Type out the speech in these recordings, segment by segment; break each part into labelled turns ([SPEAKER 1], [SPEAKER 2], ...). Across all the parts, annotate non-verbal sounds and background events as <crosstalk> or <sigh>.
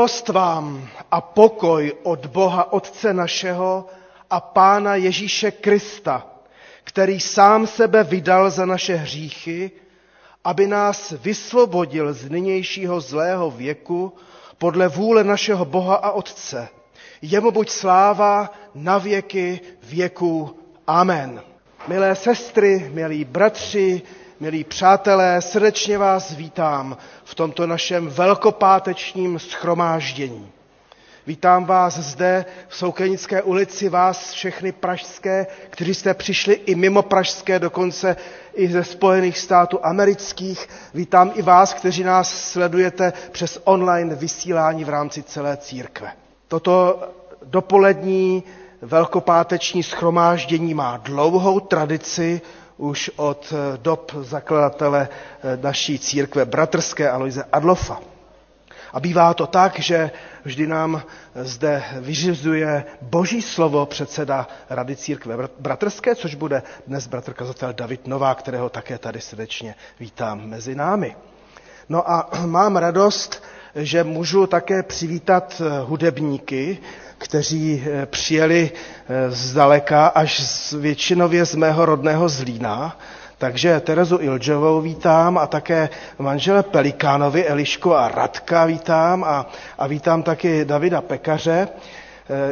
[SPEAKER 1] Milost vám a pokoj od Boha Otce našeho a Pána Ježíše Krista, který sám sebe vydal za naše hříchy, aby nás vysvobodil z nynějšího zlého věku podle vůle našeho Boha a Otce. Jemu buď sláva na věky věků. Amen. Milé sestry, milí bratři, milí přátelé, srdečně vás vítám v tomto našem velkopátečním schromáždění. Vítám vás zde v Soukenické ulici, vás všechny pražské, kteří jste přišli i mimo pražské, dokonce i ze Spojených států amerických. Vítám i vás, kteří nás sledujete přes online vysílání v rámci celé církve. Toto dopolední velkopáteční schromáždění má dlouhou tradici, už od dob zakladatele naší církve bratrské Aloise Adlofa. A bývá to tak, že vždy nám zde vyřizuje boží slovo předseda Rady církve bratrské, což bude dnes bratr kazatel David Nová, kterého také tady srdečně vítám mezi námi. No a <clears throat> mám radost, že můžu také přivítat hudebníky, kteří přijeli zdaleka až z, většinově z mého rodného Zlína. Takže Terezu Ilžovou vítám a také manžele Pelikánovi, Elišku a Radka vítám a, a vítám taky Davida Pekaře.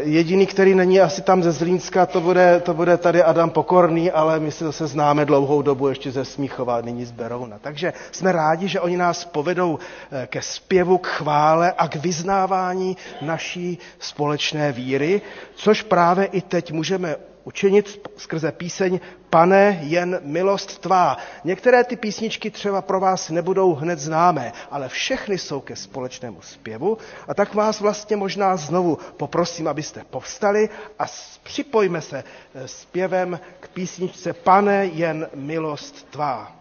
[SPEAKER 1] Jediný, který není asi tam ze Zlínska, to bude, to bude tady Adam Pokorný, ale my se zase známe dlouhou dobu ještě ze Smíchova, nyní z Berouna. Takže jsme rádi, že oni nás povedou ke zpěvu, k chvále a k vyznávání naší společné víry, což právě i teď můžeme učinit skrze píseň Pane, jen milost tvá. Některé ty písničky třeba pro vás nebudou hned známé, ale všechny jsou ke společnému zpěvu a tak vás vlastně možná znovu poprosím, abyste povstali a připojme se zpěvem k písničce Pane, jen milost tvá.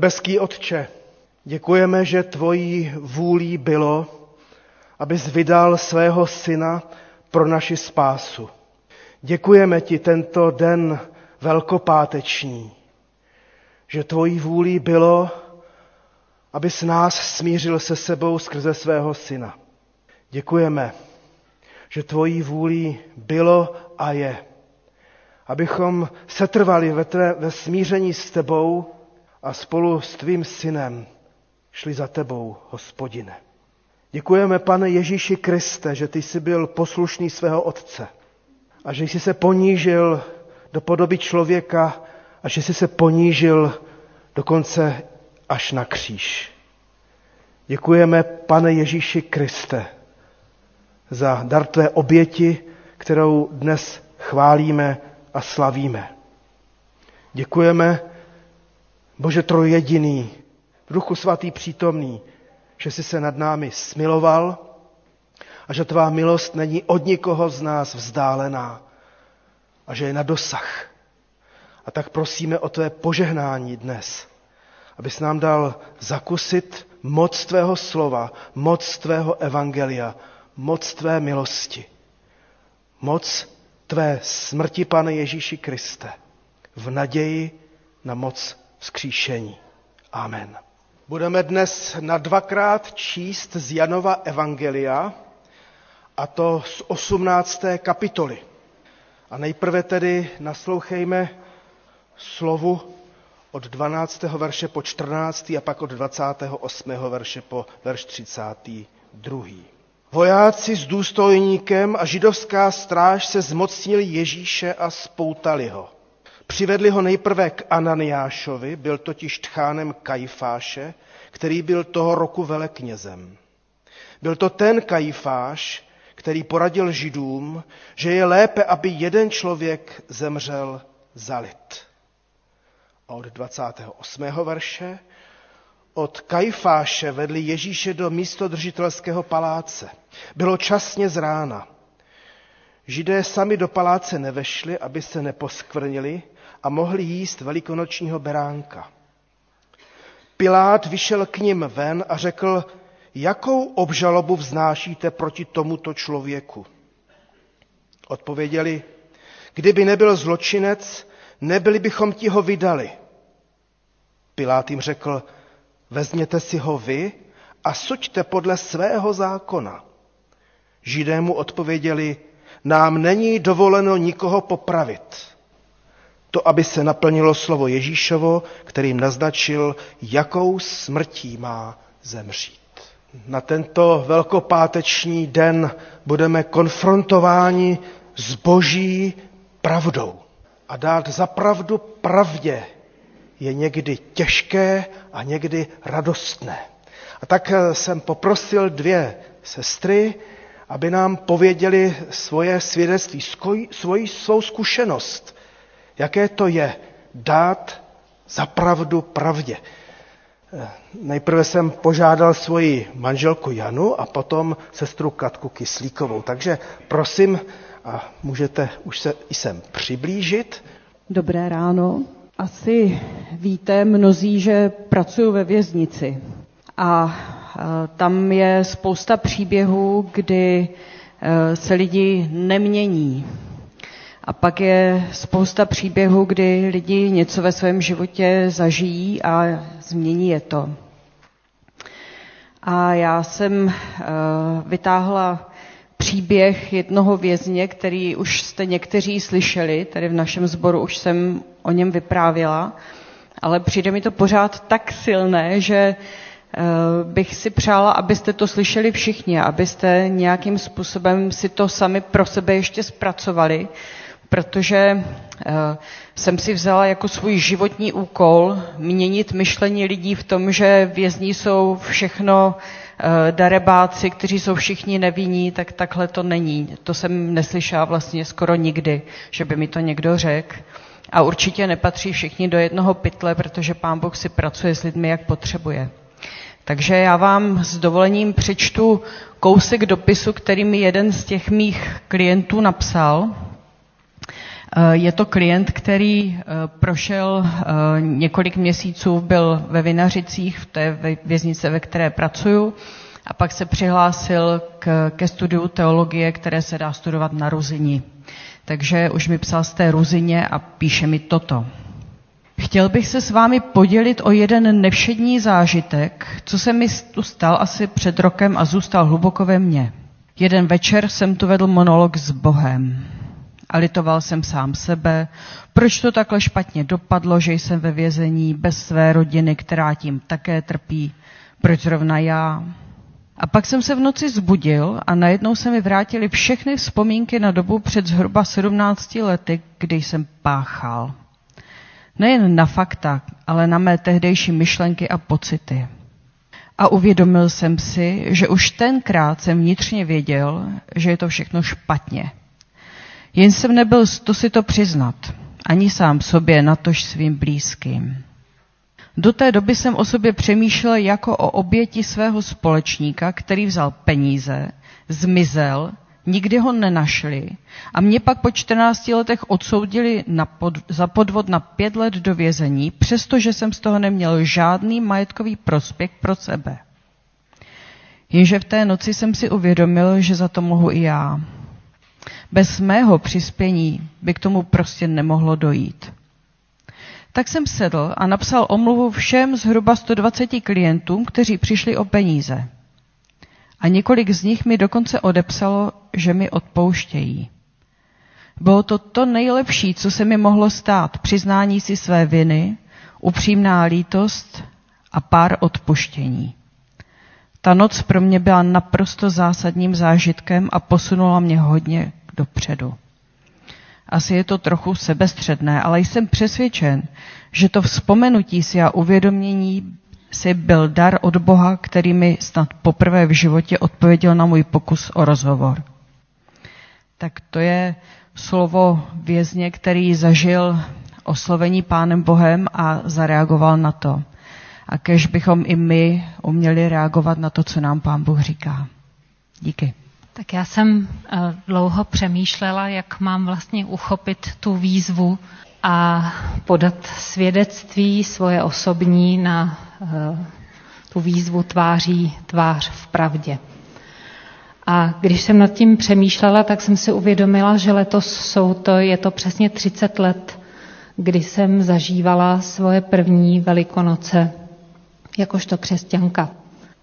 [SPEAKER 1] Nebeský Otče, děkujeme, že tvojí vůlí bylo, abys vydal svého syna pro naši spásu. Děkujeme ti tento den velkopáteční, že tvojí vůlí bylo, abys nás smířil se sebou skrze svého syna. Děkujeme, že tvojí vůlí bylo a je, abychom setrvali ve, tvé, ve smíření s tebou a spolu s tvým synem šli za tebou, hospodine. Děkujeme, pane Ježíši Kriste, že ty jsi byl poslušný svého otce a že jsi se ponížil do podoby člověka a že jsi se ponížil dokonce až na kříž. Děkujeme, pane Ježíši Kriste, za dar tvé oběti, kterou dnes chválíme a slavíme. Děkujeme, Bože trojjediný, Duchu svatý přítomný, že jsi se nad námi smiloval a že tvá milost není od nikoho z nás vzdálená a že je na dosah. A tak prosíme o tvé požehnání dnes, abys nám dal zakusit moc tvého slova, moc tvého evangelia, moc tvé milosti, moc tvé smrti, pane Ježíši Kriste, v naději na moc vzkříšení. Amen. Budeme dnes na dvakrát číst z Janova Evangelia, a to z 18. kapitoly. A nejprve tedy naslouchejme slovu od 12. verše po 14. a pak od 28. verše po verš 32. Vojáci s důstojníkem a židovská stráž se zmocnili Ježíše a spoutali ho. Přivedli ho nejprve k Ananiášovi, byl totiž tchánem Kajfáše, který byl toho roku veleknězem. Byl to ten Kajfáš, který poradil židům, že je lépe, aby jeden člověk zemřel za lid. A od 28. verše od Kajfáše vedli Ježíše do místodržitelského paláce. Bylo časně z rána. Židé sami do paláce nevešli, aby se neposkvrnili a mohli jíst velikonočního beránka. Pilát vyšel k ním ven a řekl, jakou obžalobu vznášíte proti tomuto člověku? Odpověděli, kdyby nebyl zločinec, nebyli bychom ti ho vydali. Pilát jim řekl, vezměte si ho vy a suďte podle svého zákona. Židé mu odpověděli, nám není dovoleno nikoho popravit. To, aby se naplnilo slovo Ježíšovo, kterým naznačil, jakou smrtí má zemřít. Na tento velkopáteční den budeme konfrontováni s boží pravdou. A dát za pravdu pravdě je někdy těžké a někdy radostné. A tak eh, jsem poprosil dvě sestry, aby nám pověděli svoje svědectví, svoji, svou zkušenost, jaké to je dát za pravdu pravdě. Nejprve jsem požádal svoji manželku Janu a potom sestru Katku Kyslíkovou. Takže prosím, a můžete už se i sem přiblížit.
[SPEAKER 2] Dobré ráno. Asi víte mnozí, že pracuji ve věznici a tam je spousta příběhů, kdy e, se lidi nemění. A pak je spousta příběhů, kdy lidi něco ve svém životě zažijí a změní je to. A já jsem e, vytáhla příběh jednoho vězně, který už jste někteří slyšeli, tady v našem sboru už jsem o něm vyprávěla, ale přijde mi to pořád tak silné, že eh, bych si přála, abyste to slyšeli všichni, abyste nějakým způsobem si to sami pro sebe ještě zpracovali, protože eh, jsem si vzala jako svůj životní úkol měnit myšlení lidí v tom, že vězní jsou všechno Eh, darebáci, kteří jsou všichni nevinní, tak takhle to není. To jsem neslyšela vlastně skoro nikdy, že by mi to někdo řekl. A určitě nepatří všichni do jednoho pytle, protože pán Bůh si pracuje s lidmi, jak potřebuje. Takže já vám s dovolením přečtu kousek dopisu, který mi jeden z těch mých klientů napsal. Eh, je to klient, který eh, prošel eh, několik měsíců, byl ve Vinařicích, v té věznice, ve které pracuju, a pak se přihlásil k, ke studiu teologie, které se dá studovat na Ruzini. Takže už mi psal z té Ruzině a píše mi toto. Chtěl bych se s vámi podělit o jeden nevšední zážitek, co se mi tu stal asi před rokem a zůstal hluboko ve mně. Jeden večer jsem tu vedl monolog s Bohem a litoval jsem sám sebe, proč to takhle špatně dopadlo, že jsem ve vězení bez své rodiny, která tím také trpí, proč zrovna já. A pak jsem se v noci zbudil a najednou se mi vrátily všechny vzpomínky na dobu před zhruba 17 lety, kdy jsem páchal. Nejen na fakta, ale na mé tehdejší myšlenky a pocity. A uvědomil jsem si, že už tenkrát jsem vnitřně věděl, že je to všechno špatně. Jen jsem nebyl to si to přiznat, ani sám sobě, natož svým blízkým. Do té doby jsem o sobě přemýšlel jako o oběti svého společníka, který vzal peníze, zmizel, nikdy ho nenašli a mě pak po 14 letech odsoudili na pod, za podvod na pět let do vězení, přestože jsem z toho neměl žádný majetkový prospěch pro sebe. Jenže v té noci jsem si uvědomil, že za to mohu i já. Bez mého přispění by k tomu prostě nemohlo dojít. Tak jsem sedl a napsal omluvu všem zhruba 120 klientům, kteří přišli o peníze. A několik z nich mi dokonce odepsalo, že mi odpouštějí. Bylo to to nejlepší, co se mi mohlo stát, přiznání si své viny, upřímná lítost a pár odpuštění. Ta noc pro mě byla naprosto zásadním zážitkem a posunula mě hodně dopředu. Asi je to trochu sebestředné, ale jsem přesvědčen, že to vzpomenutí si a uvědomění si byl dar od Boha, který mi snad poprvé v životě odpověděl na můj pokus o rozhovor. Tak to je slovo vězně, který zažil oslovení Pánem Bohem a zareagoval na to. A kež bychom i my uměli reagovat na to, co nám Pán Bůh říká. Díky.
[SPEAKER 3] Tak já jsem eh, dlouho přemýšlela, jak mám vlastně uchopit tu výzvu a podat svědectví svoje osobní na eh, tu výzvu tváří tvář v pravdě. A když jsem nad tím přemýšlela, tak jsem si uvědomila, že letos jsou to, je to přesně 30 let, kdy jsem zažívala svoje první velikonoce jakožto křesťanka.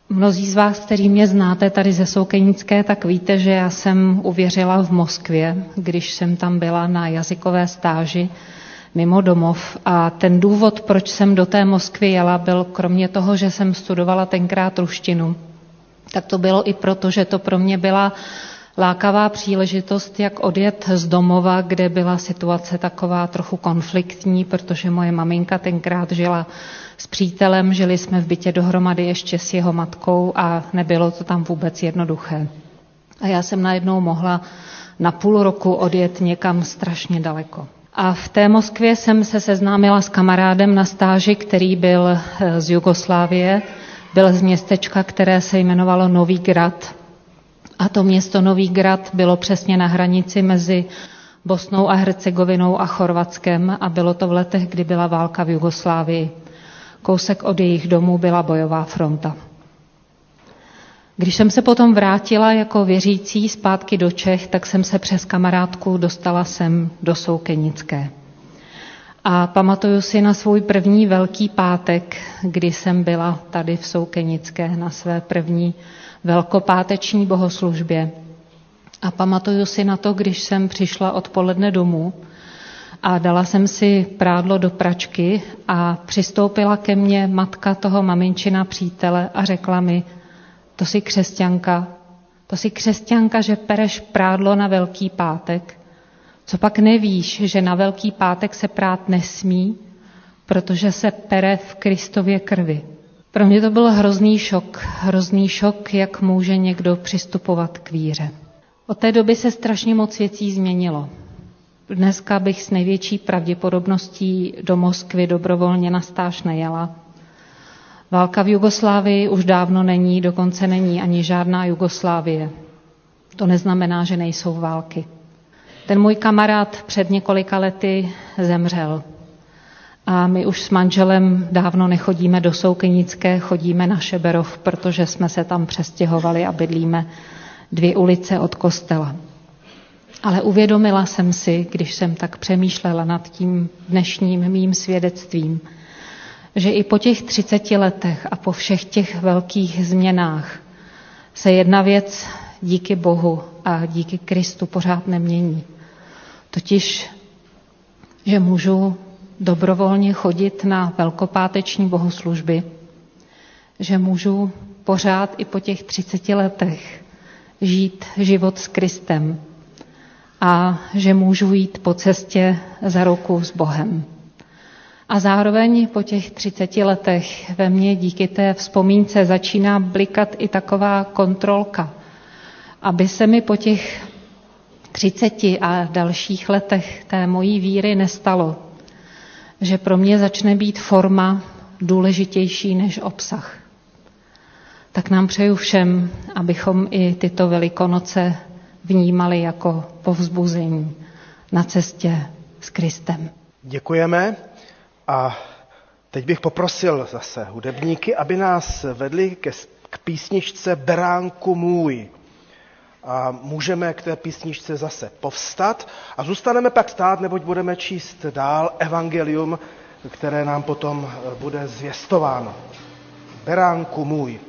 [SPEAKER 3] Mnozí z vás, kteří mě znáte tady ze Soukenické, tak víte, že já jsem uvěřila v Moskvě, když jsem tam byla na jazykové stáži mimo domov. A ten důvod, proč jsem do té Moskvy jela, byl kromě toho, že jsem studovala tenkrát ruštinu, tak to bylo i proto, že to pro mě byla lákavá příležitost, jak odjet z domova, kde byla situace taková trochu konfliktní, protože moje maminka tenkrát žila s přítelem, žili jsme v bytě dohromady ještě s jeho matkou a nebylo to tam vůbec jednoduché. A já jsem najednou mohla na půl roku odjet někam strašně daleko. A v té Moskvě jsem se seznámila s kamarádem na stáži, který byl eh, z Jugoslávie, byl z městečka, které se jmenovalo Nový Grad. A to město Nový Grad bylo přesně na hranici mezi Bosnou a Hercegovinou a Chorvatskem a bylo to v letech, kdy byla válka v Jugoslávii. Kousek od jejich domů byla bojová fronta. Když jsem se potom vrátila jako věřící zpátky do Čech, tak jsem se přes kamarádku dostala sem do Soukenické. A pamatuju si na svůj první velký pátek, kdy jsem byla tady v Soukenické na své první velkopáteční bohoslužbě. A pamatuju si na to, když jsem přišla odpoledne domů a dala jsem si prádlo do pračky a přistoupila ke mně matka toho maminčina přítele a řekla mi, to jsi křesťanka, to jsi křesťanka, že pereš prádlo na Velký pátek. Co pak nevíš, že na Velký pátek se prát nesmí, protože se pere v Kristově krvi. Pro mě to byl hrozný šok, hrozný šok, jak může někdo přistupovat k víře. Od té doby se strašně moc věcí změnilo. Dneska bych s největší pravděpodobností do Moskvy dobrovolně na stáž nejela. Válka v Jugoslávii už dávno není, dokonce není ani žádná Jugoslávie. To neznamená, že nejsou války. Ten můj kamarád před několika lety zemřel. A my už s manželem dávno nechodíme do Soukenické, chodíme na Šeberov, protože jsme se tam přestěhovali a bydlíme dvě ulice od kostela. Ale uvědomila jsem si, když jsem tak přemýšlela nad tím dnešním mým svědectvím, že i po těch 30 letech a po všech těch velkých změnách se jedna věc díky Bohu a díky Kristu pořád nemění. Totiž, že můžu dobrovolně chodit na velkopáteční bohoslužby, že můžu pořád i po těch 30 letech žít život s Kristem a že můžu jít po cestě za ruku s Bohem. A zároveň po těch 30 letech ve mně díky té vzpomínce začíná blikat i taková kontrolka, aby se mi po těch 30 a dalších letech té mojí víry nestalo, že pro mě začne být forma důležitější než obsah. Tak nám přeju všem, abychom i tyto velikonoce vnímali jako povzbuzení na cestě s Kristem.
[SPEAKER 4] Děkujeme a teď bych poprosil zase hudebníky, aby nás vedli ke, k písničce Beránku můj. A můžeme k té písničce zase povstat a zůstaneme pak stát, neboť budeme číst dál evangelium, které nám potom bude zvěstováno. Beránku můj.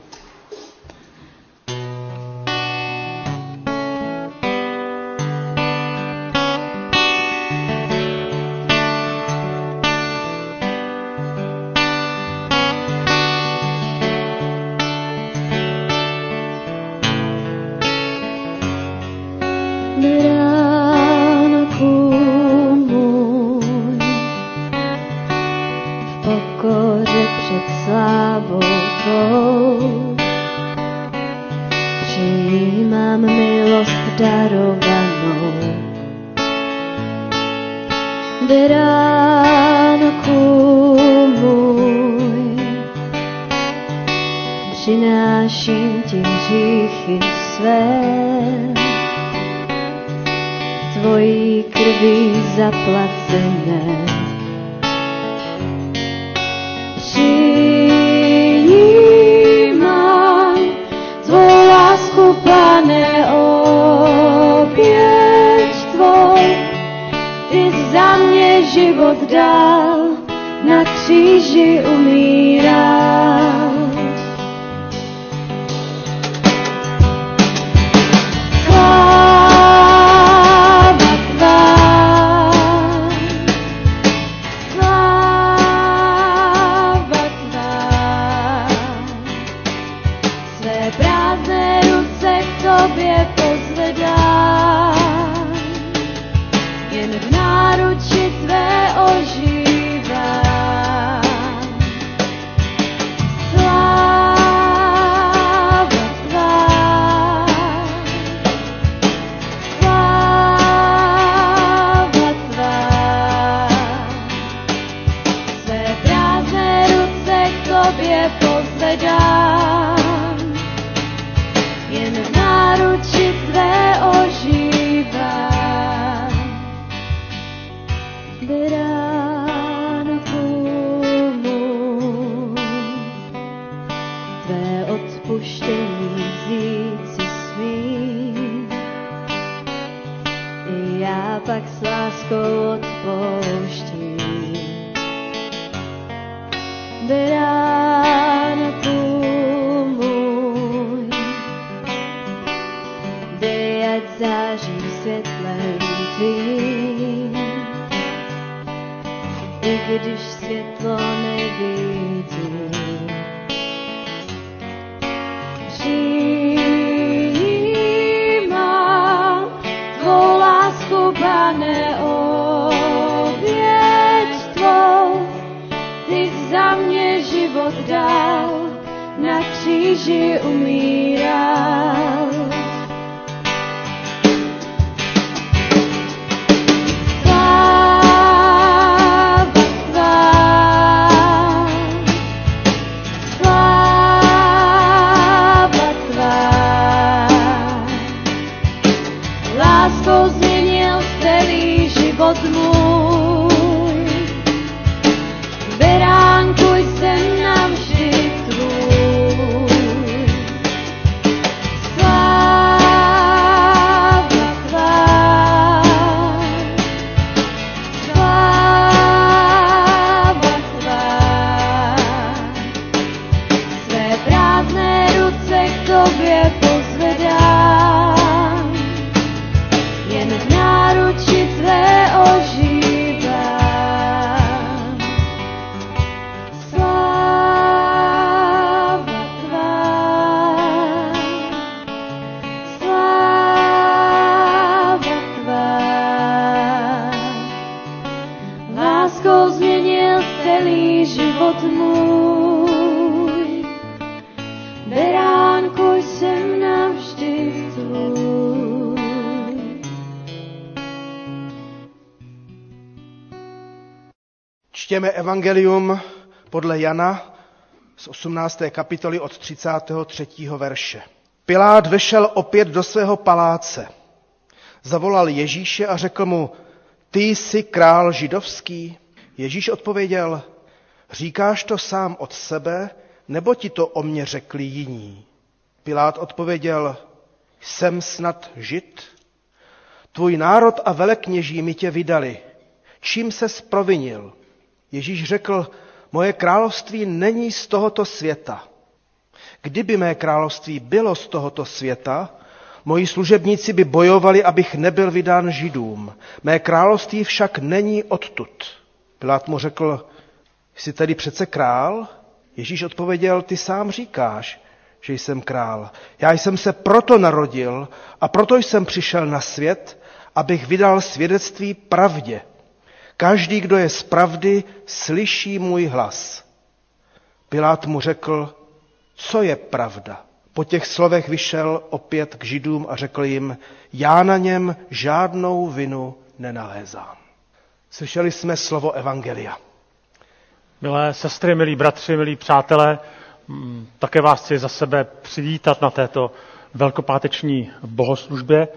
[SPEAKER 1] Evangelium podle Jana z 18. kapitoly od 33. verše. Pilát vešel opět do svého paláce. Zavolal Ježíše a řekl mu, ty jsi král židovský? Ježíš odpověděl, říkáš to sám od sebe, nebo ti to o mě řekli jiní? Pilát odpověděl, jsem snad žid? Tvůj národ a velekněží mi tě vydali. Čím se sprovinil? Ježíš řekl, moje království není z tohoto světa. Kdyby mé království bylo z tohoto světa, moji služebníci by bojovali, abych nebyl vydán židům. Mé království však není odtud. Pilát mu řekl, jsi tedy přece král? Ježíš odpověděl, ty sám říkáš, že jsem král. Já jsem se proto narodil a proto jsem přišel na svět, abych vydal svědectví pravdě. Každý, kdo je z pravdy, slyší můj hlas. Pilát mu řekl, co je pravda. Po těch slovech vyšel opět k židům a řekl jim, já na něm žádnou vinu nenalézám. Slyšeli jsme slovo Evangelia.
[SPEAKER 5] Milé sestry, milí bratři, milí přátelé, mm, také vás chci za sebe přivítat na této velkopáteční bohoslužbě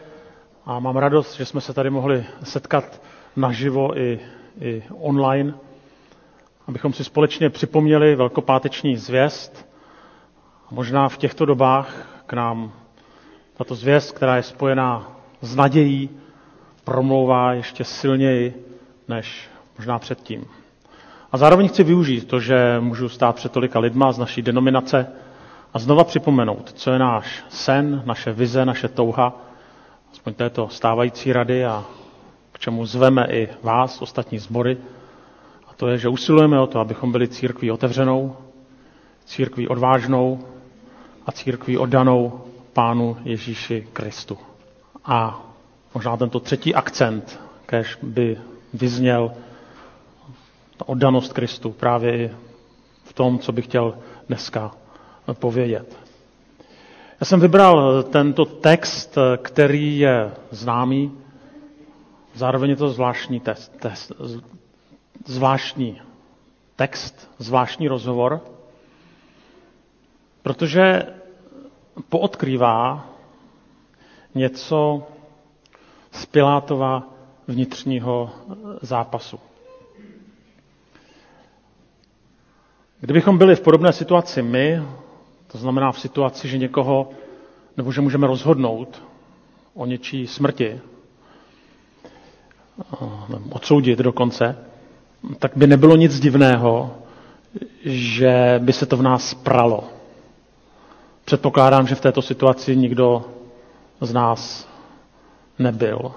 [SPEAKER 5] a mám radost, že jsme se tady mohli setkat naživo i, i online, abychom si společně připomněli velkopáteční zvěst. Možná v těchto dobách k nám tato zvěst, která je spojená s nadějí, promlouvá ještě silněji než možná předtím. A zároveň chci využít to, že můžu stát před tolika lidma z naší denominace a znova připomenout, co je náš sen, naše vize, naše touha, aspoň této stávající rady a čemu zveme i vás, ostatní sbory. A to je, že usilujeme o to, abychom byli církví otevřenou, církví odvážnou a církví oddanou Pánu Ježíši Kristu. A možná tento třetí akcent, kež by vyzněl ta oddanost Kristu právě i v tom, co bych chtěl dneska povědět. Já jsem vybral tento text, který je známý, zároveň je to zvláštní, test, test, zvláštní text, zvláštní rozhovor, protože poodkrývá něco z Pilátova vnitřního zápasu. Kdybychom byli v podobné situaci my, to znamená v situaci, že někoho, nebo že můžeme rozhodnout o něčí smrti, odsoudit dokonce, tak by nebylo nic divného, že by se to v nás pralo. Předpokládám, že v této situaci nikdo z nás nebyl.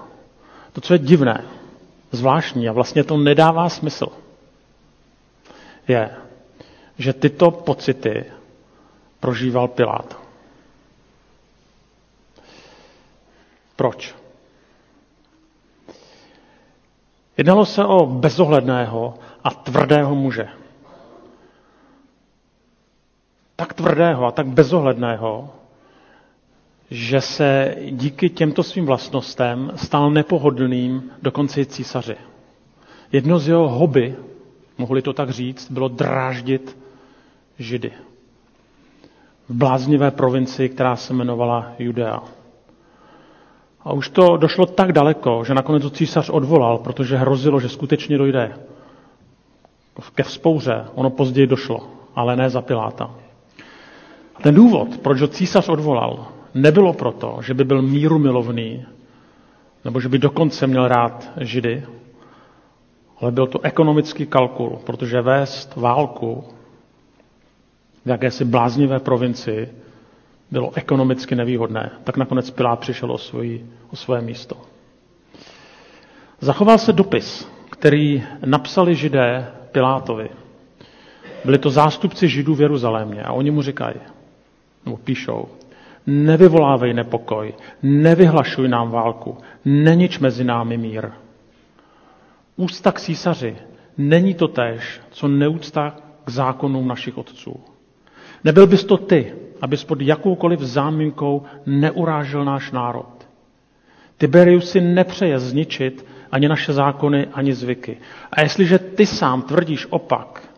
[SPEAKER 5] To, co je divné, zvláštní a vlastně to nedává smysl, je, že tyto pocity prožíval Pilát. Proč? Jednalo se o bezohledného a tvrdého muže. Tak tvrdého a tak bezohledného, že se díky těmto svým vlastnostem stal nepohodlným dokonce i císaři. Jedno z jeho hobby, mohli to tak říct, bylo dráždit Židy. V bláznivé provincii, která se jmenovala Judea. A už to došlo tak daleko, že nakonec to císař odvolal, protože hrozilo, že skutečně dojde ke vzpouře. Ono později došlo, ale ne za Piláta. A ten důvod, proč ho císař odvolal, nebylo proto, že by byl míru milovný, nebo že by dokonce měl rád Židy, ale byl to ekonomický kalkul, protože vést válku v jakési bláznivé provincii bylo ekonomicky nevýhodné. Tak nakonec Pilát přišel o, svoji, o své místo. Zachoval se dopis, který napsali židé Pilátovi. Byli to zástupci židů v Jeruzalémě a oni mu říkají, nebo píšou, Nevyvolávej nepokoj, nevyhlašuj nám válku, nenič mezi námi mír. Ústa k císaři není to též, co neúcta k zákonům našich otců. Nebyl bys to ty, abys pod jakoukoliv záminkou neurážel náš národ. Tiberius si nepřeje zničit ani naše zákony, ani zvyky. A jestliže ty sám tvrdíš opak,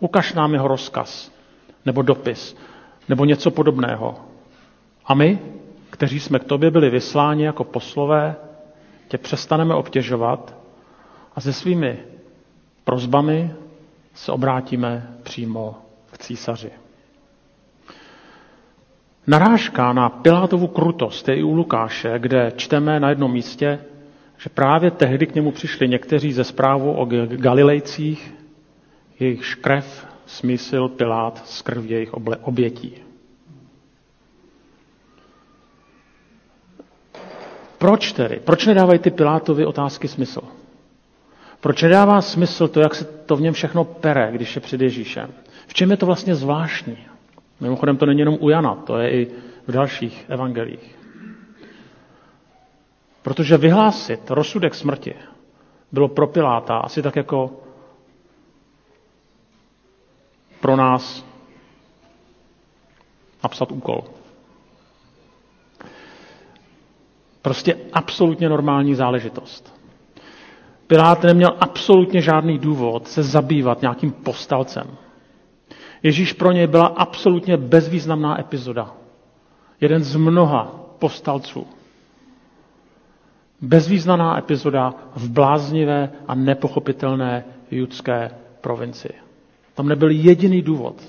[SPEAKER 5] ukaž nám jeho rozkaz, nebo dopis, nebo něco podobného. A my, kteří jsme k tobě byli vysláni jako poslové, tě přestaneme obtěžovat a se svými prozbami se obrátíme přímo k císaři. Narážka na Pilátovu krutost je i u Lukáše, kde čteme na jednom místě, že právě tehdy k němu přišli někteří ze zprávu o Galilejcích, jejich krev smísil Pilát z krví jejich obětí. Proč tedy? Proč nedávají ty Pilátovi otázky smysl? Proč nedává smysl to, jak se to v něm všechno pere, když je před Ježíšem? V čem je to vlastně zvláštní? Mimochodem to není jenom u Jana, to je i v dalších evangelích. Protože vyhlásit rozsudek smrti bylo pro Piláta asi tak jako pro nás napsat úkol. Prostě absolutně normální záležitost. Pilát neměl absolutně žádný důvod se zabývat nějakým postalcem. Ježíš pro něj byla absolutně bezvýznamná epizoda. Jeden z mnoha postalců. Bezvýznamná epizoda v bláznivé a nepochopitelné judské provinci. Tam nebyl jediný důvod,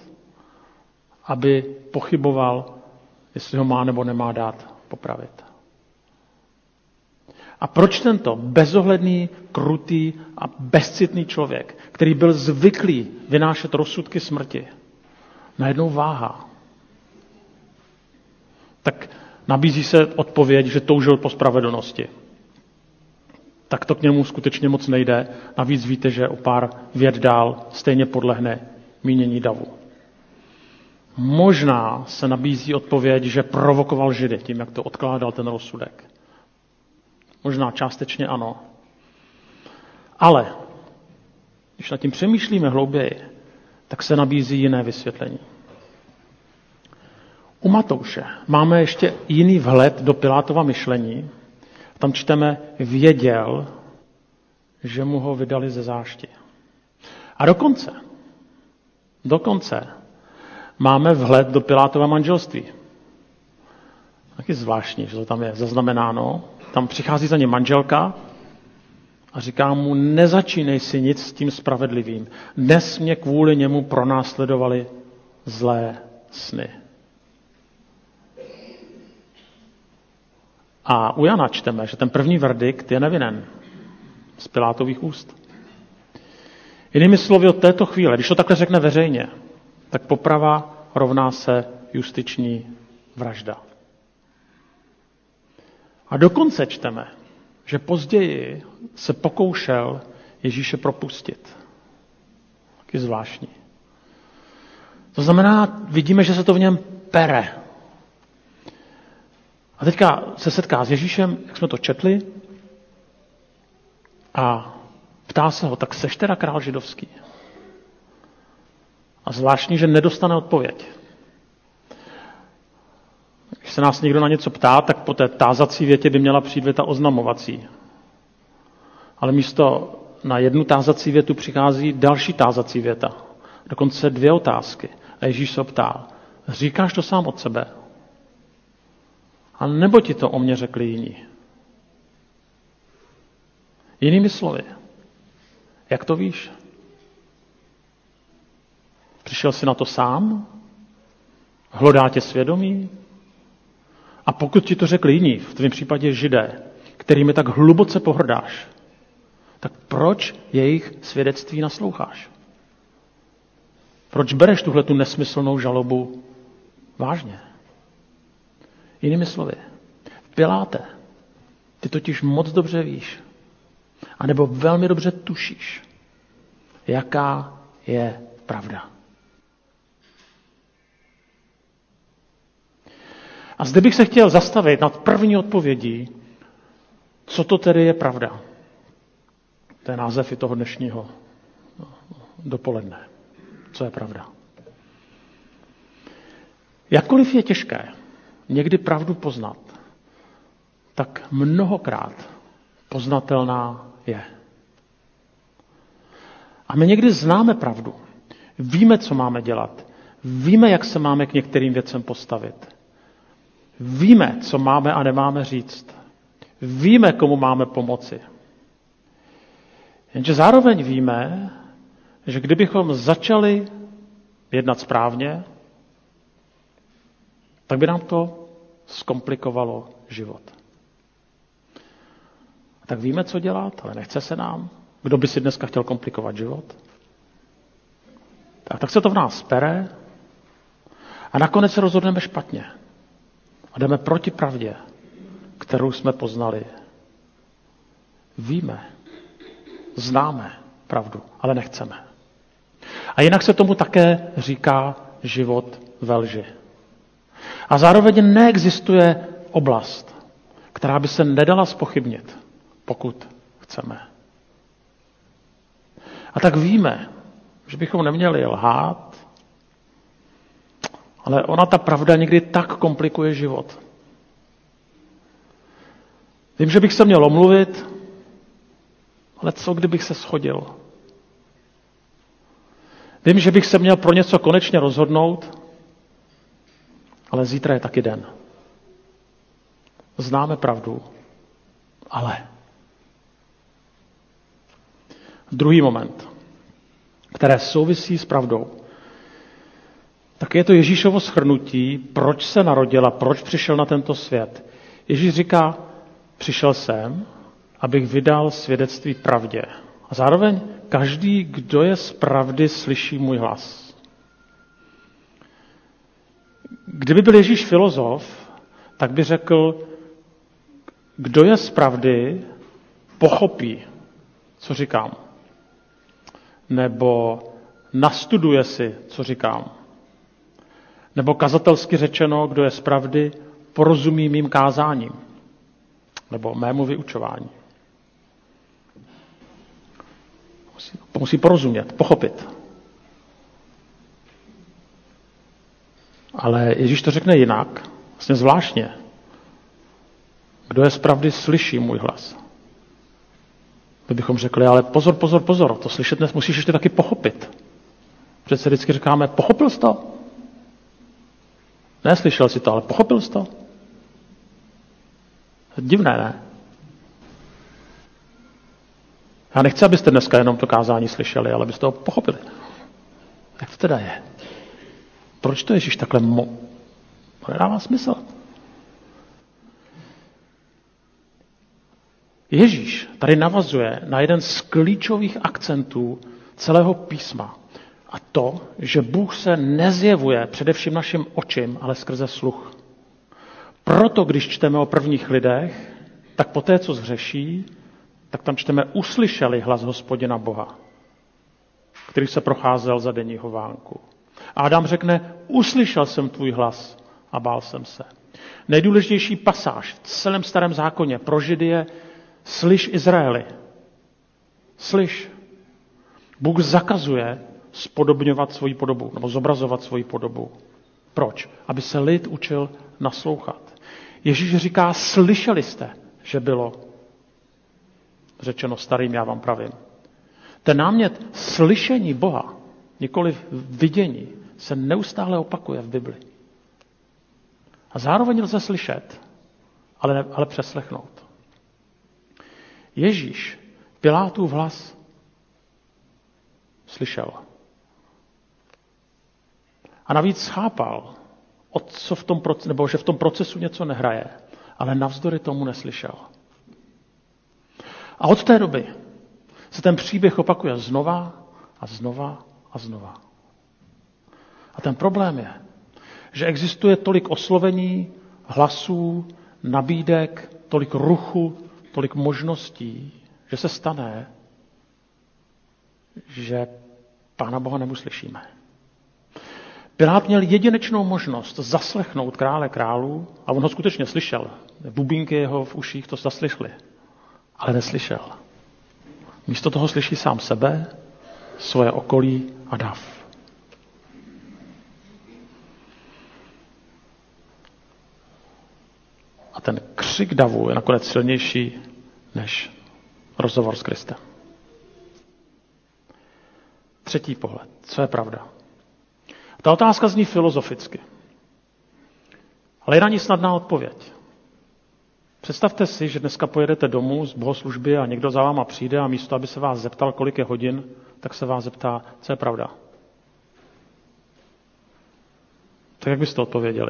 [SPEAKER 5] aby pochyboval, jestli ho má nebo nemá dát popravit. A proč tento bezohledný, krutý a bezcitný člověk, který byl zvyklý vynášet rozsudky smrti, najednou váha? Tak nabízí se odpověď, že toužil po spravedlnosti. Tak to k němu skutečně moc nejde. Navíc víte, že o pár věd dál stejně podlehne mínění davu. Možná se nabízí odpověď, že provokoval židy tím, jak to odkládal ten rozsudek. Možná částečně ano. Ale když nad tím přemýšlíme hlouběji, tak se nabízí jiné vysvětlení. U Matouše máme ještě jiný vhled do Pilátova myšlení. Tam čteme, věděl, že mu ho vydali ze zášti. A dokonce, dokonce máme vhled do Pilátova manželství. Taky zvláštní, že to tam je zaznamenáno. Tam přichází za ně manželka a říká mu, nezačínej si nic s tím spravedlivým. Dnes mě kvůli němu pronásledovali zlé sny. A u Jana čteme, že ten první verdikt je nevinen z Pilátových úst. Jinými slovy, od této chvíle, když to takhle řekne veřejně, tak poprava rovná se justiční vražda. A dokonce čteme, že později se pokoušel Ježíše propustit. Taky zvláštní. To znamená, vidíme, že se to v něm pere. A teďka se setká s Ježíšem, jak jsme to četli, a ptá se ho, tak seš teda král židovský? A zvláštní, že nedostane odpověď. Když se nás někdo na něco ptá, tak po té tázací větě by měla přijít věta oznamovací. Ale místo na jednu tázací větu přichází další tázací věta. Dokonce dvě otázky. A Ježíš se ptá, říkáš to sám od sebe? A nebo ti to o mě řekli jiní? Jinými slovy, jak to víš? Přišel jsi na to sám? Hlodá tě svědomí? A pokud ti to řekli jiní, v tvém případě židé, kterými tak hluboce pohrdáš, tak proč jejich svědectví nasloucháš? Proč bereš tuhle tu nesmyslnou žalobu vážně? Jinými slovy, Piláte, ty totiž moc dobře víš, anebo velmi dobře tušíš, jaká je pravda. A zde bych se chtěl zastavit nad první odpovědí, co to tedy je pravda. To je název i toho dnešního dopoledne. co je pravda. Jakkoliv je těžké někdy pravdu poznat, tak mnohokrát poznatelná je. A my někdy známe pravdu. Víme, co máme dělat. Víme, jak se máme k některým věcem postavit. Víme, co máme a nemáme říct. Víme, komu máme pomoci. Jenže zároveň víme, že kdybychom začali jednat správně, tak by nám to zkomplikovalo život. Tak víme, co dělat, ale nechce se nám. Kdo by si dneska chtěl komplikovat život? Tak, tak se to v nás pere a nakonec se rozhodneme špatně. A jdeme proti pravdě, kterou jsme poznali. Víme, známe pravdu, ale nechceme. A jinak se tomu také říká život ve lži. A zároveň neexistuje oblast, která by se nedala spochybnit, pokud chceme. A tak víme, že bychom neměli lhát, ale ona ta pravda někdy tak komplikuje život. Vím, že bych se měl omluvit, ale co kdybych se schodil? Vím, že bych se měl pro něco konečně rozhodnout, ale zítra je taky den. Známe pravdu, ale. Druhý moment, které souvisí s pravdou, tak je to Ježíšovo schrnutí, proč se narodila, proč přišel na tento svět. Ježíš říká, přišel jsem, abych vydal svědectví pravdě. A zároveň každý, kdo je z pravdy, slyší můj hlas. Kdyby byl Ježíš filozof, tak by řekl, kdo je z pravdy, pochopí, co říkám. Nebo nastuduje si, co říkám. Nebo kazatelsky řečeno, kdo je z pravdy, porozumí mým kázáním. Nebo mému vyučování. Musí, musí porozumět, pochopit. Ale Ježíš to řekne jinak, vlastně zvláštně. Kdo je z pravdy, slyší můj hlas. My bychom řekli, ale pozor, pozor, pozor, to slyšet dnes musíš ještě taky pochopit. Přece vždycky říkáme, pochopil jsi to? Neslyšel si to, ale pochopil jsi to? Divné, ne? Já nechci, abyste dneska jenom to kázání slyšeli, ale abyste ho pochopili. Jak to teda je? Proč to Ježíš takhle mo... To nedává smysl. Ježíš tady navazuje na jeden z klíčových akcentů celého písma. A to, že Bůh se nezjevuje především našim očím, ale skrze sluch. Proto, když čteme o prvních lidech, tak poté, co zhřeší, tak tam čteme, uslyšeli hlas hospodina Boha, který se procházel za denního vánku. A Adam řekne, uslyšel jsem tvůj hlas a bál jsem se. Nejdůležitější pasáž v celém starém zákoně pro Židy je slyš Izraeli. Slyš. Bůh zakazuje spodobňovat svoji podobu, nebo zobrazovat svoji podobu. Proč? Aby se lid učil naslouchat. Ježíš říká, slyšeli jste, že bylo řečeno starým, já vám pravím. Ten námět slyšení Boha, nikoli vidění, se neustále opakuje v Bibli. A zároveň lze slyšet, ale, ne, ale přeslechnout. Ježíš Pilátův hlas slyšel. A navíc chápal, od co v tom, nebo že v tom procesu něco nehraje, ale navzdory tomu neslyšel. A od té doby se ten příběh opakuje znova a znova a znova. A ten problém je, že existuje tolik oslovení, hlasů, nabídek, tolik ruchu, tolik možností, že se stane, že Pána Boha nemuslyšíme. Pilát měl jedinečnou možnost zaslechnout krále králů a on ho skutečně slyšel. Bubínky jeho v uších to zaslyšeli, ale neslyšel. Místo toho slyší sám sebe, svoje okolí a dav. A ten křik davu je nakonec silnější než rozhovor s Kristem. Třetí pohled. Co je pravda? Ta otázka zní filozoficky. Ale je na ní snadná odpověď. Představte si, že dneska pojedete domů z bohoslužby a někdo za váma přijde a místo, aby se vás zeptal, kolik je hodin, tak se vás zeptá, co je pravda. Tak jak byste odpověděli?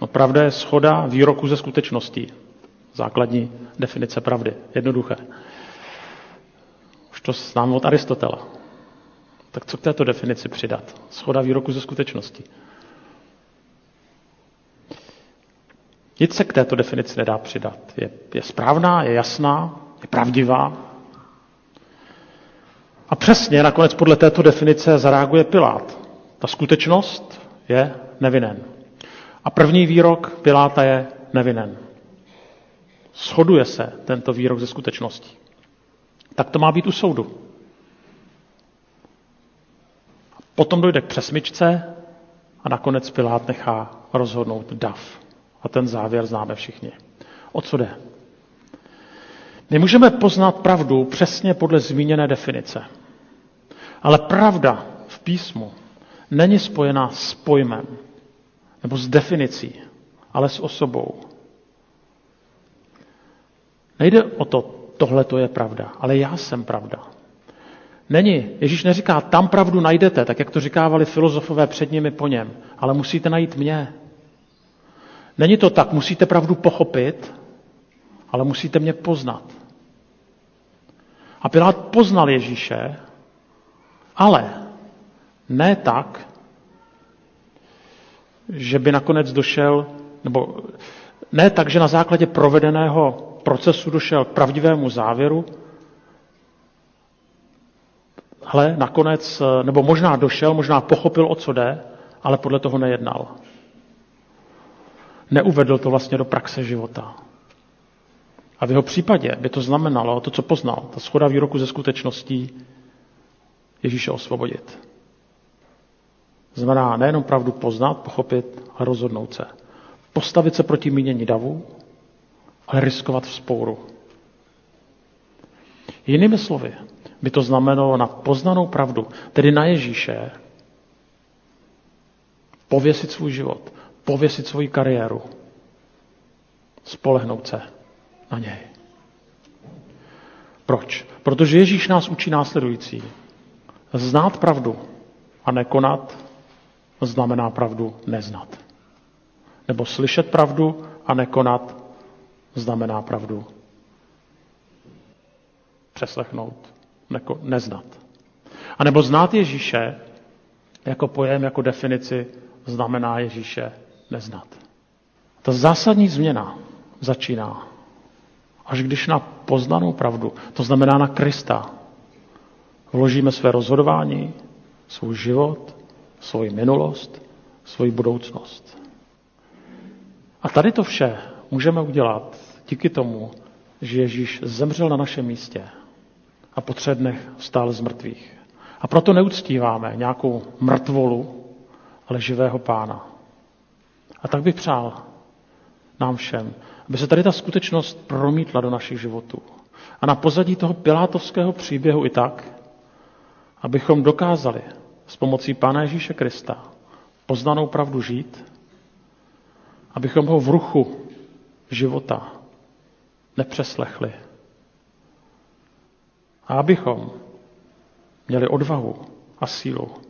[SPEAKER 5] No, pravda je schoda výroku ze skutečností. Základní definice pravdy. Jednoduché. Už to známe od Aristotela. Tak co k této definici přidat? Schoda výroku ze skutečností. Nic se k této definici nedá přidat. Je, je správná, je jasná, je pravdivá. A přesně nakonec podle této definice zareaguje Pilát. Ta skutečnost je nevinen. A první výrok Piláta je nevinen. Shoduje se tento výrok ze skutečností. Tak to má být u soudu. Potom dojde k přesmičce a nakonec Pilát nechá rozhodnout dav. A ten závěr známe všichni. O co jde? My můžeme poznat pravdu přesně podle zmíněné definice. Ale pravda v písmu není spojená s pojmem nebo s definicí, ale s osobou. Nejde o to, tohle to je pravda, ale já jsem pravda. Není. Ježíš neříká, tam pravdu najdete, tak jak to říkávali filozofové před nimi po něm, ale musíte najít mě. Není to tak, musíte pravdu pochopit, ale musíte mě poznat. A Pilát poznal Ježíše, ale ne tak, že by nakonec došel, nebo ne tak, že na základě provedeného procesu došel k pravdivému závěru, ale nakonec, nebo možná došel, možná pochopil, o co jde, ale podle toho nejednal. Neuvedl to vlastně do praxe života. A v jeho případě by to znamenalo to, co poznal, ta schoda výroku ze skutečností, Ježíše osvobodit. Znamená nejenom pravdu poznat, pochopit, ale rozhodnout se. Postavit se proti mínění davu, ale riskovat v spouru. Jinými slovy, by to znamenalo na poznanou pravdu, tedy na Ježíše, pověsit svůj život, pověsit svoji kariéru, spolehnout se na něj. Proč? Protože Ježíš nás učí následující. Znát pravdu a nekonat znamená pravdu neznat. Nebo slyšet pravdu a nekonat znamená pravdu přeslechnout, neko, neznat. A nebo znát Ježíše jako pojem, jako definici znamená Ježíše neznat. Ta zásadní změna začíná, až když na poznanou pravdu, to znamená na Krista, vložíme své rozhodování, svůj život, svoji minulost, svoji budoucnost. A tady to vše můžeme udělat díky tomu, že Ježíš zemřel na našem místě a po třech dnech vstal z mrtvých. A proto neuctíváme nějakou mrtvolu, ale živého pána. A tak bych přál nám všem, aby se tady ta skutečnost promítla do našich životů. A na pozadí toho pilátovského příběhu i tak, abychom dokázali s pomocí Pána Ježíše Krista poznanou pravdu žít, abychom ho v ruchu života nepřeslechli. A abychom měli odvahu a sílu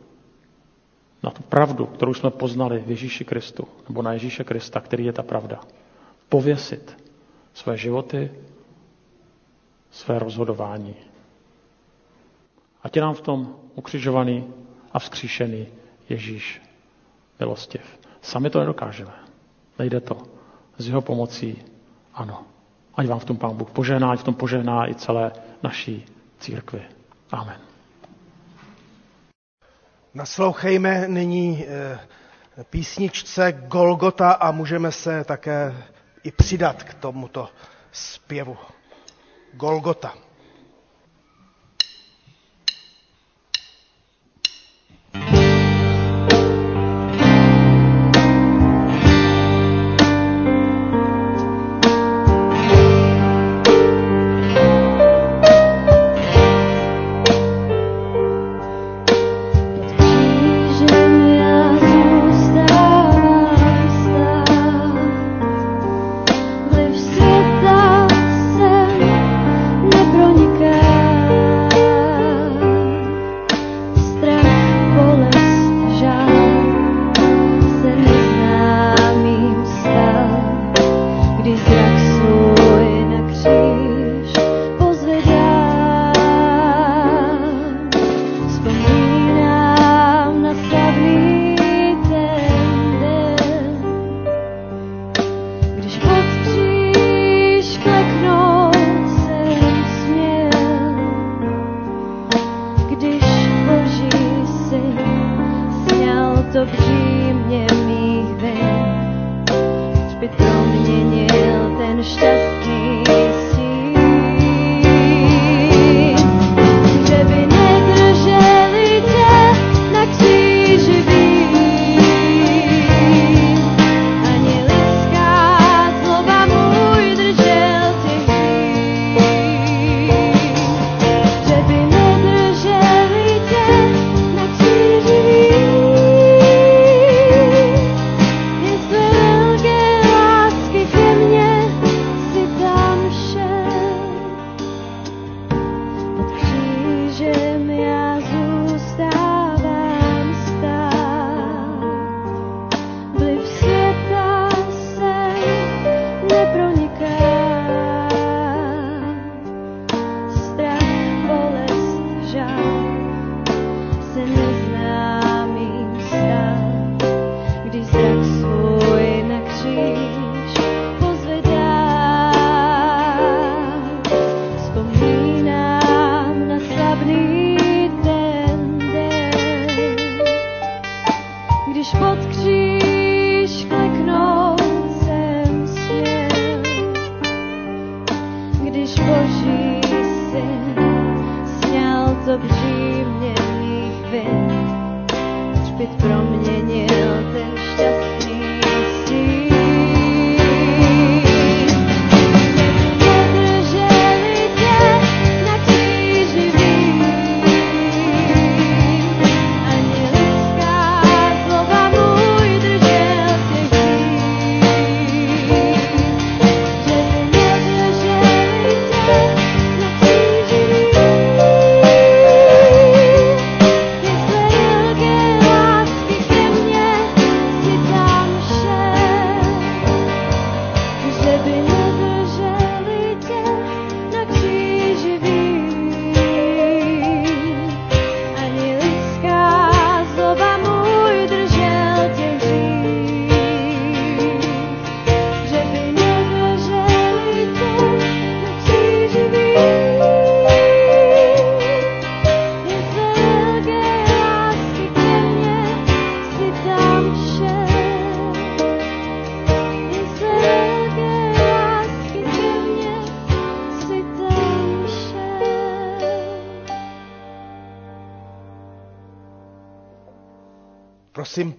[SPEAKER 5] na tu pravdu, kterou jsme poznali v Ježíši Kristu, nebo na Ježíše Krista, který je ta pravda. Pověsit své životy, své rozhodování. Ať je nám v tom ukřižovaný a vzkříšený Ježíš milostiv. Sami to nedokážeme. Nejde to. S jeho pomocí ano. Ať vám v tom Pán Bůh požehná, ať v tom požehná i celé naší církvi. Amen.
[SPEAKER 1] Naslouchejme nyní eh, písničce Golgota a můžeme se také i přidat k tomuto zpěvu. Golgota.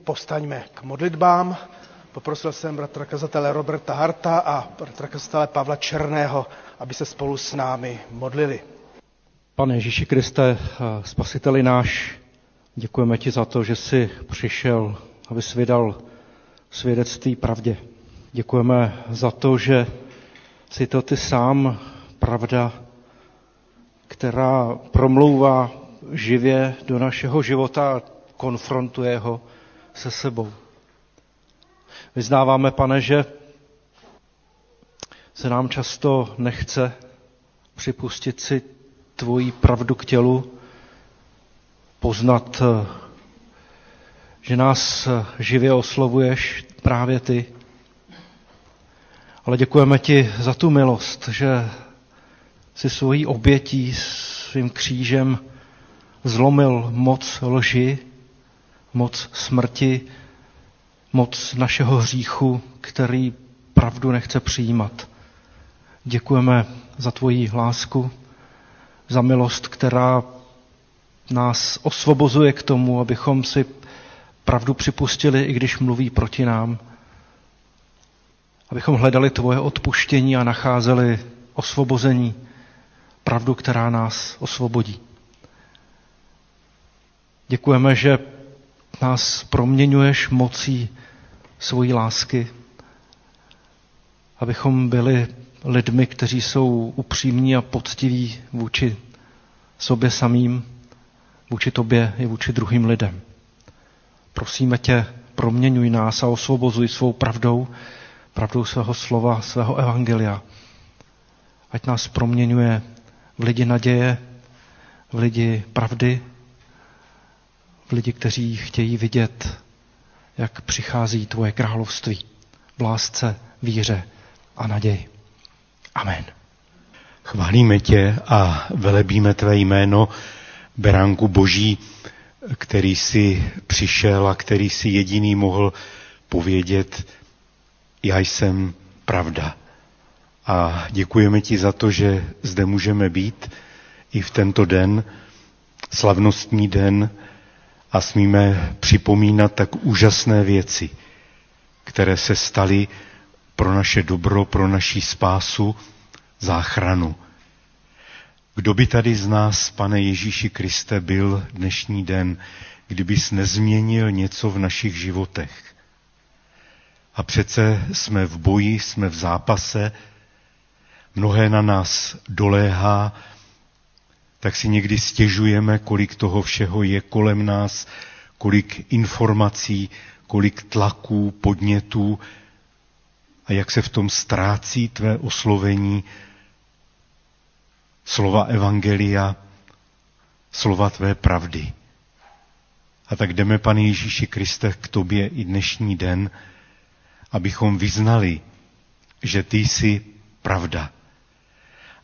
[SPEAKER 1] Prosím, postaňme k modlitbám. Poprosil jsem bratra kazatele Roberta Harta a bratra kazatele Pavla Černého, aby se spolu s námi modlili.
[SPEAKER 6] Pane Ježíši Kriste, spasiteli náš, děkujeme ti za to, že jsi přišel, aby jsi vydal svědectví pravdě. Děkujeme za to, že jsi to ty sám pravda, která promlouvá živě do našeho života konfrontuje ho se sebou. Vyznáváme, pane, že se nám často nechce připustit si tvoji pravdu k tělu, poznat, že nás živě oslovuješ právě ty. Ale děkujeme ti za tu milost, že si svojí obětí, svým křížem zlomil moc lži, moc smrti, moc našeho hříchu, který pravdu nechce přijímat. Děkujeme za tvoji lásku, za milost, která nás osvobozuje k tomu, abychom si pravdu připustili, i když mluví proti nám. Abychom hledali tvoje odpuštění a nacházeli osvobození, pravdu, která nás osvobodí. Děkujeme, že nás proměňuješ mocí svojí lásky, abychom byli lidmi, kteří jsou upřímní a poctiví vůči sobě samým, vůči tobě i vůči druhým lidem. Prosíme tě, proměňuj nás a osvobozuj svou pravdou, pravdou svého slova, svého evangelia. Ať nás proměňuje v lidi naděje, v lidi pravdy, lidi, kteří chtějí vidět, jak přichází tvoje království v lásce, víře a naději. Amen.
[SPEAKER 7] Chválíme tě a velebíme tvé jméno, beránku boží, který si přišel a který si jediný mohl povědět, já jsem pravda. A děkujeme ti za to, že zde můžeme být i v tento den, slavnostní den, a smíme připomínat tak úžasné věci, které se staly pro naše dobro, pro naší spásu, záchranu. Kdo by tady z nás, pane Ježíši Kriste, byl dnešní den, kdybys nezměnil něco v našich životech? A přece jsme v boji, jsme v zápase, mnohé na nás doléhá, tak si někdy stěžujeme, kolik toho všeho je kolem nás, kolik informací, kolik tlaků, podnětů a jak se v tom ztrácí tvé oslovení, slova Evangelia, slova tvé pravdy. A tak jdeme, pane Ježíši Kriste, k tobě i dnešní den, abychom vyznali, že ty jsi pravda.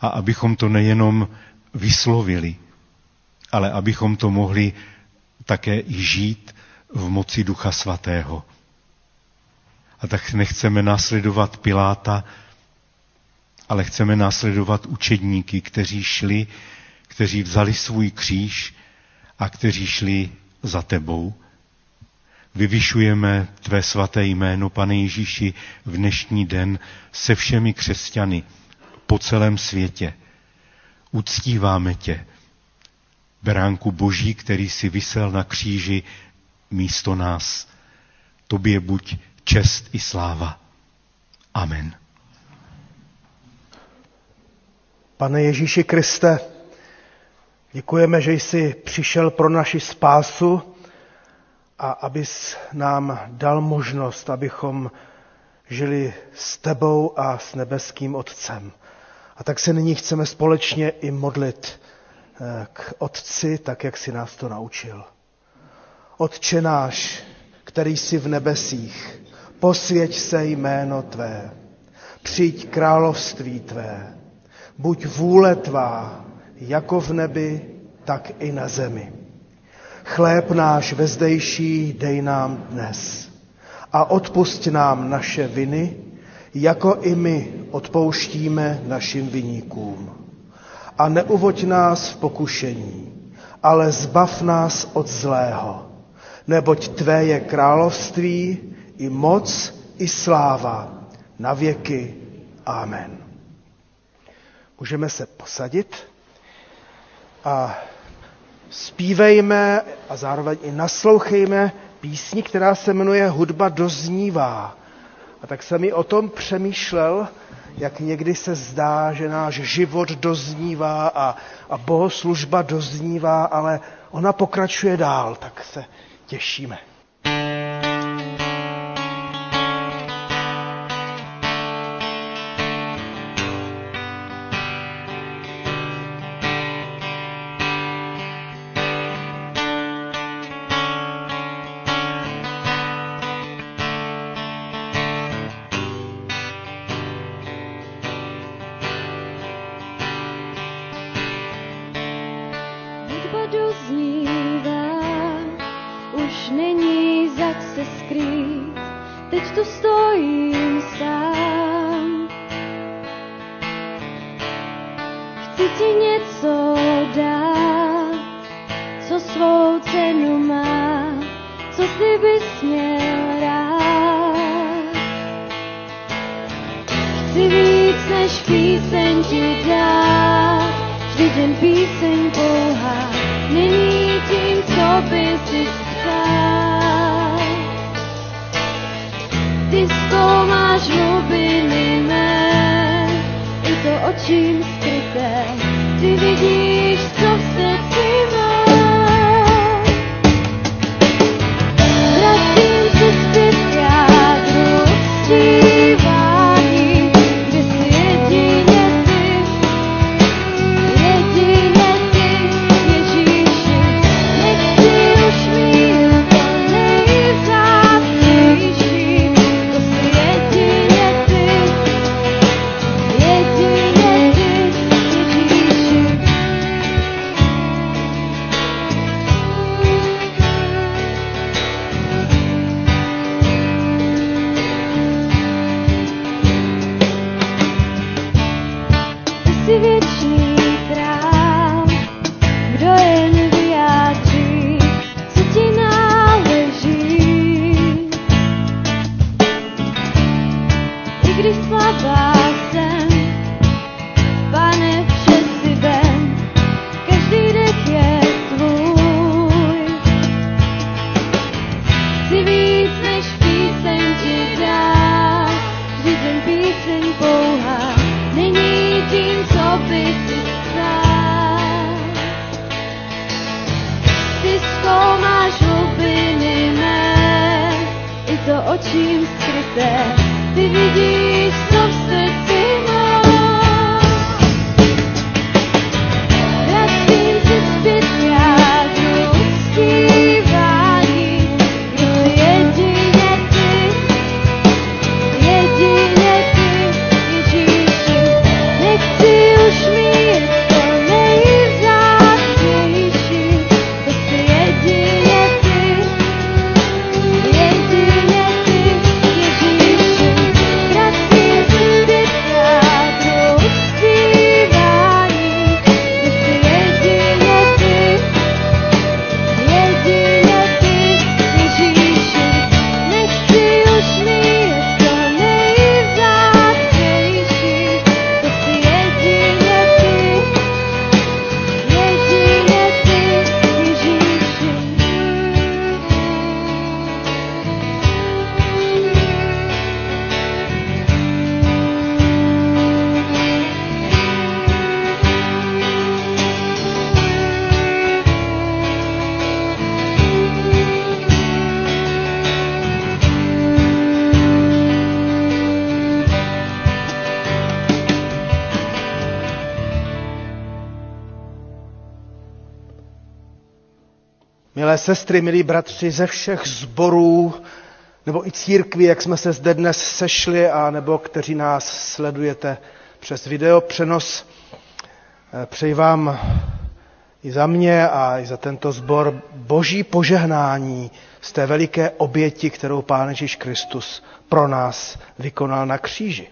[SPEAKER 7] A abychom to nejenom vyslovili, ale abychom to mohli také i žít v moci Ducha Svatého. A tak nechceme následovat Piláta, ale chceme následovat učedníky, kteří šli, kteří vzali svůj kříž a kteří šli za tebou. Vyvyšujeme tvé svaté jméno, pane Ježíši, v dnešní den se všemi křesťany po celém světě. Uctíváme tě, beránku Boží, který si vysel na kříži místo nás. Tobě buď čest i sláva. Amen.
[SPEAKER 1] Pane Ježíši Kriste, děkujeme, že jsi přišel pro naši spásu a abys nám dal možnost, abychom žili s tebou a s nebeským Otcem. A tak se nyní chceme společně i modlit eh, k Otci, tak jak si nás to naučil. Otče náš, který jsi v nebesích, posvěť se jméno Tvé, přijď království Tvé, buď vůle Tvá, jako v nebi, tak i na zemi. Chléb náš vezdejší dej nám dnes a odpust nám naše viny, jako i my odpouštíme našim viníkům. A neuvoď nás v pokušení, ale zbav nás od zlého, neboť Tvé je království, i moc, i sláva, na věky. Amen. Můžeme se posadit a zpívejme a zároveň i naslouchejme písni, která se jmenuje Hudba doznívá. A tak jsem i o tom přemýšlel, jak někdy se zdá, že náš život doznívá a, a bohoslužba doznívá, ale ona pokračuje dál, tak se těšíme.
[SPEAKER 4] To očím skryté, ty vidíš, co
[SPEAKER 1] Milé sestry, milí bratři, ze všech zborů nebo i církví, jak jsme se zde dnes sešli, a nebo kteří nás sledujete přes video přenos, eh, přeji vám i za mě a i za tento zbor boží požehnání z té veliké oběti, kterou Pán Ježíš Kristus pro nás vykonal na kříži.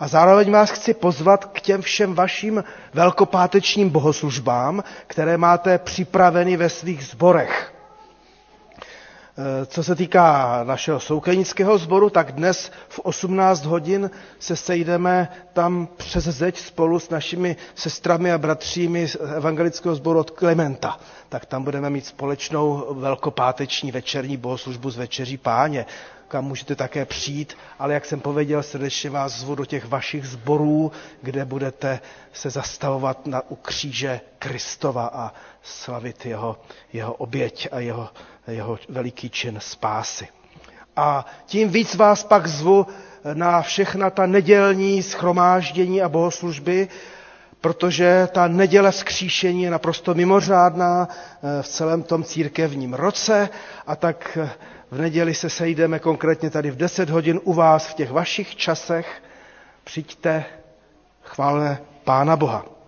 [SPEAKER 1] A zároveň vás chci pozvat k těm všem vašim velkopátečním bohoslužbám, které máte připraveny ve svých zborech. E, Co se týká našeho soukenického sboru, tak dnes v 18 hodin se sejdeme tam přes zeď spolu s našimi sestrami a bratřími z evangelického sboru od Klementa. Tak tam budeme mít společnou velkopáteční večerní bohoslužbu z Večeří páně kam můžete také přijít, ale jak jsem pověděl, srdečně vás zvu do těch vašich zborů, kde budete se zastavovat na, u kříže Kristova a slavit jeho, jeho oběť a jeho, jeho veliký čin spásy. A tím víc vás pak zvu na všechna ta nedělní schromáždění a bohoslužby, protože ta neděle vzkříšení je naprosto mimořádná v celém tom církevním roce a tak v neděli se sejdeme konkrétně tady v 10 hodin u vás v těch vašich časech. Přijďte, chválme Pána Boha.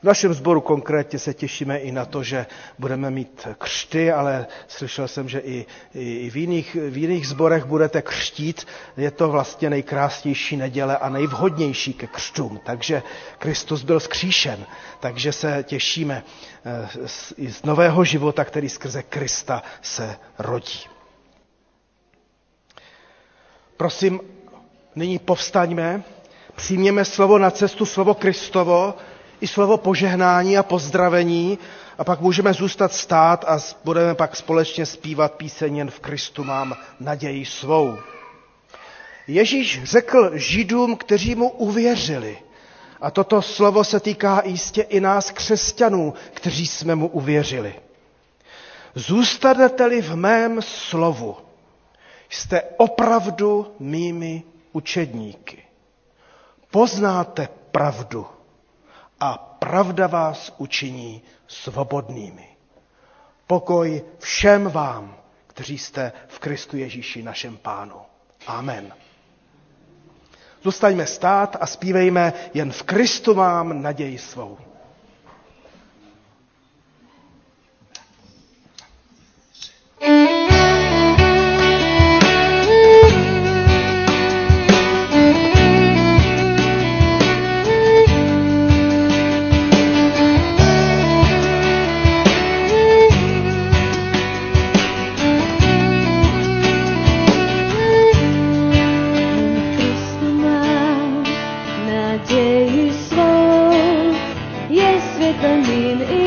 [SPEAKER 1] V našem sboru konkrétně se těšíme i na to, že budeme mít křty, ale slyšel jsem, že i, i v, jiných, v jiných zborech budete křtít. Je to vlastně nejkrásnější neděle a nejvhodnější ke křtům. Takže Kristus byl skříšen, takže se těšíme z, z nového života, který skrze Krista se rodí. Prosím, nyní povstaňme, přijměme slovo na cestu, slovo Kristovo, i slovo požehnání a pozdravení a pak můžeme zůstat stát a budeme pak společně zpívat píseň jen v Kristu mám naději svou. Ježíš řekl Židům, kteří mu uvěřili, a toto slovo se týká jistě i nás křesťanů, kteří jsme mu uvěřili. Zůstanete-li v mém slovu, jste opravdu mými učedníky. Poznáte pravdu a pravda vás učiní svobodnými. Pokoj všem vám, kteří jste v Kristu Ježíši našem pánu. Amen. Zůstaňme stát a zpívejme jen v Kristu mám naději svou.
[SPEAKER 4] dare you slow, yes, with the mean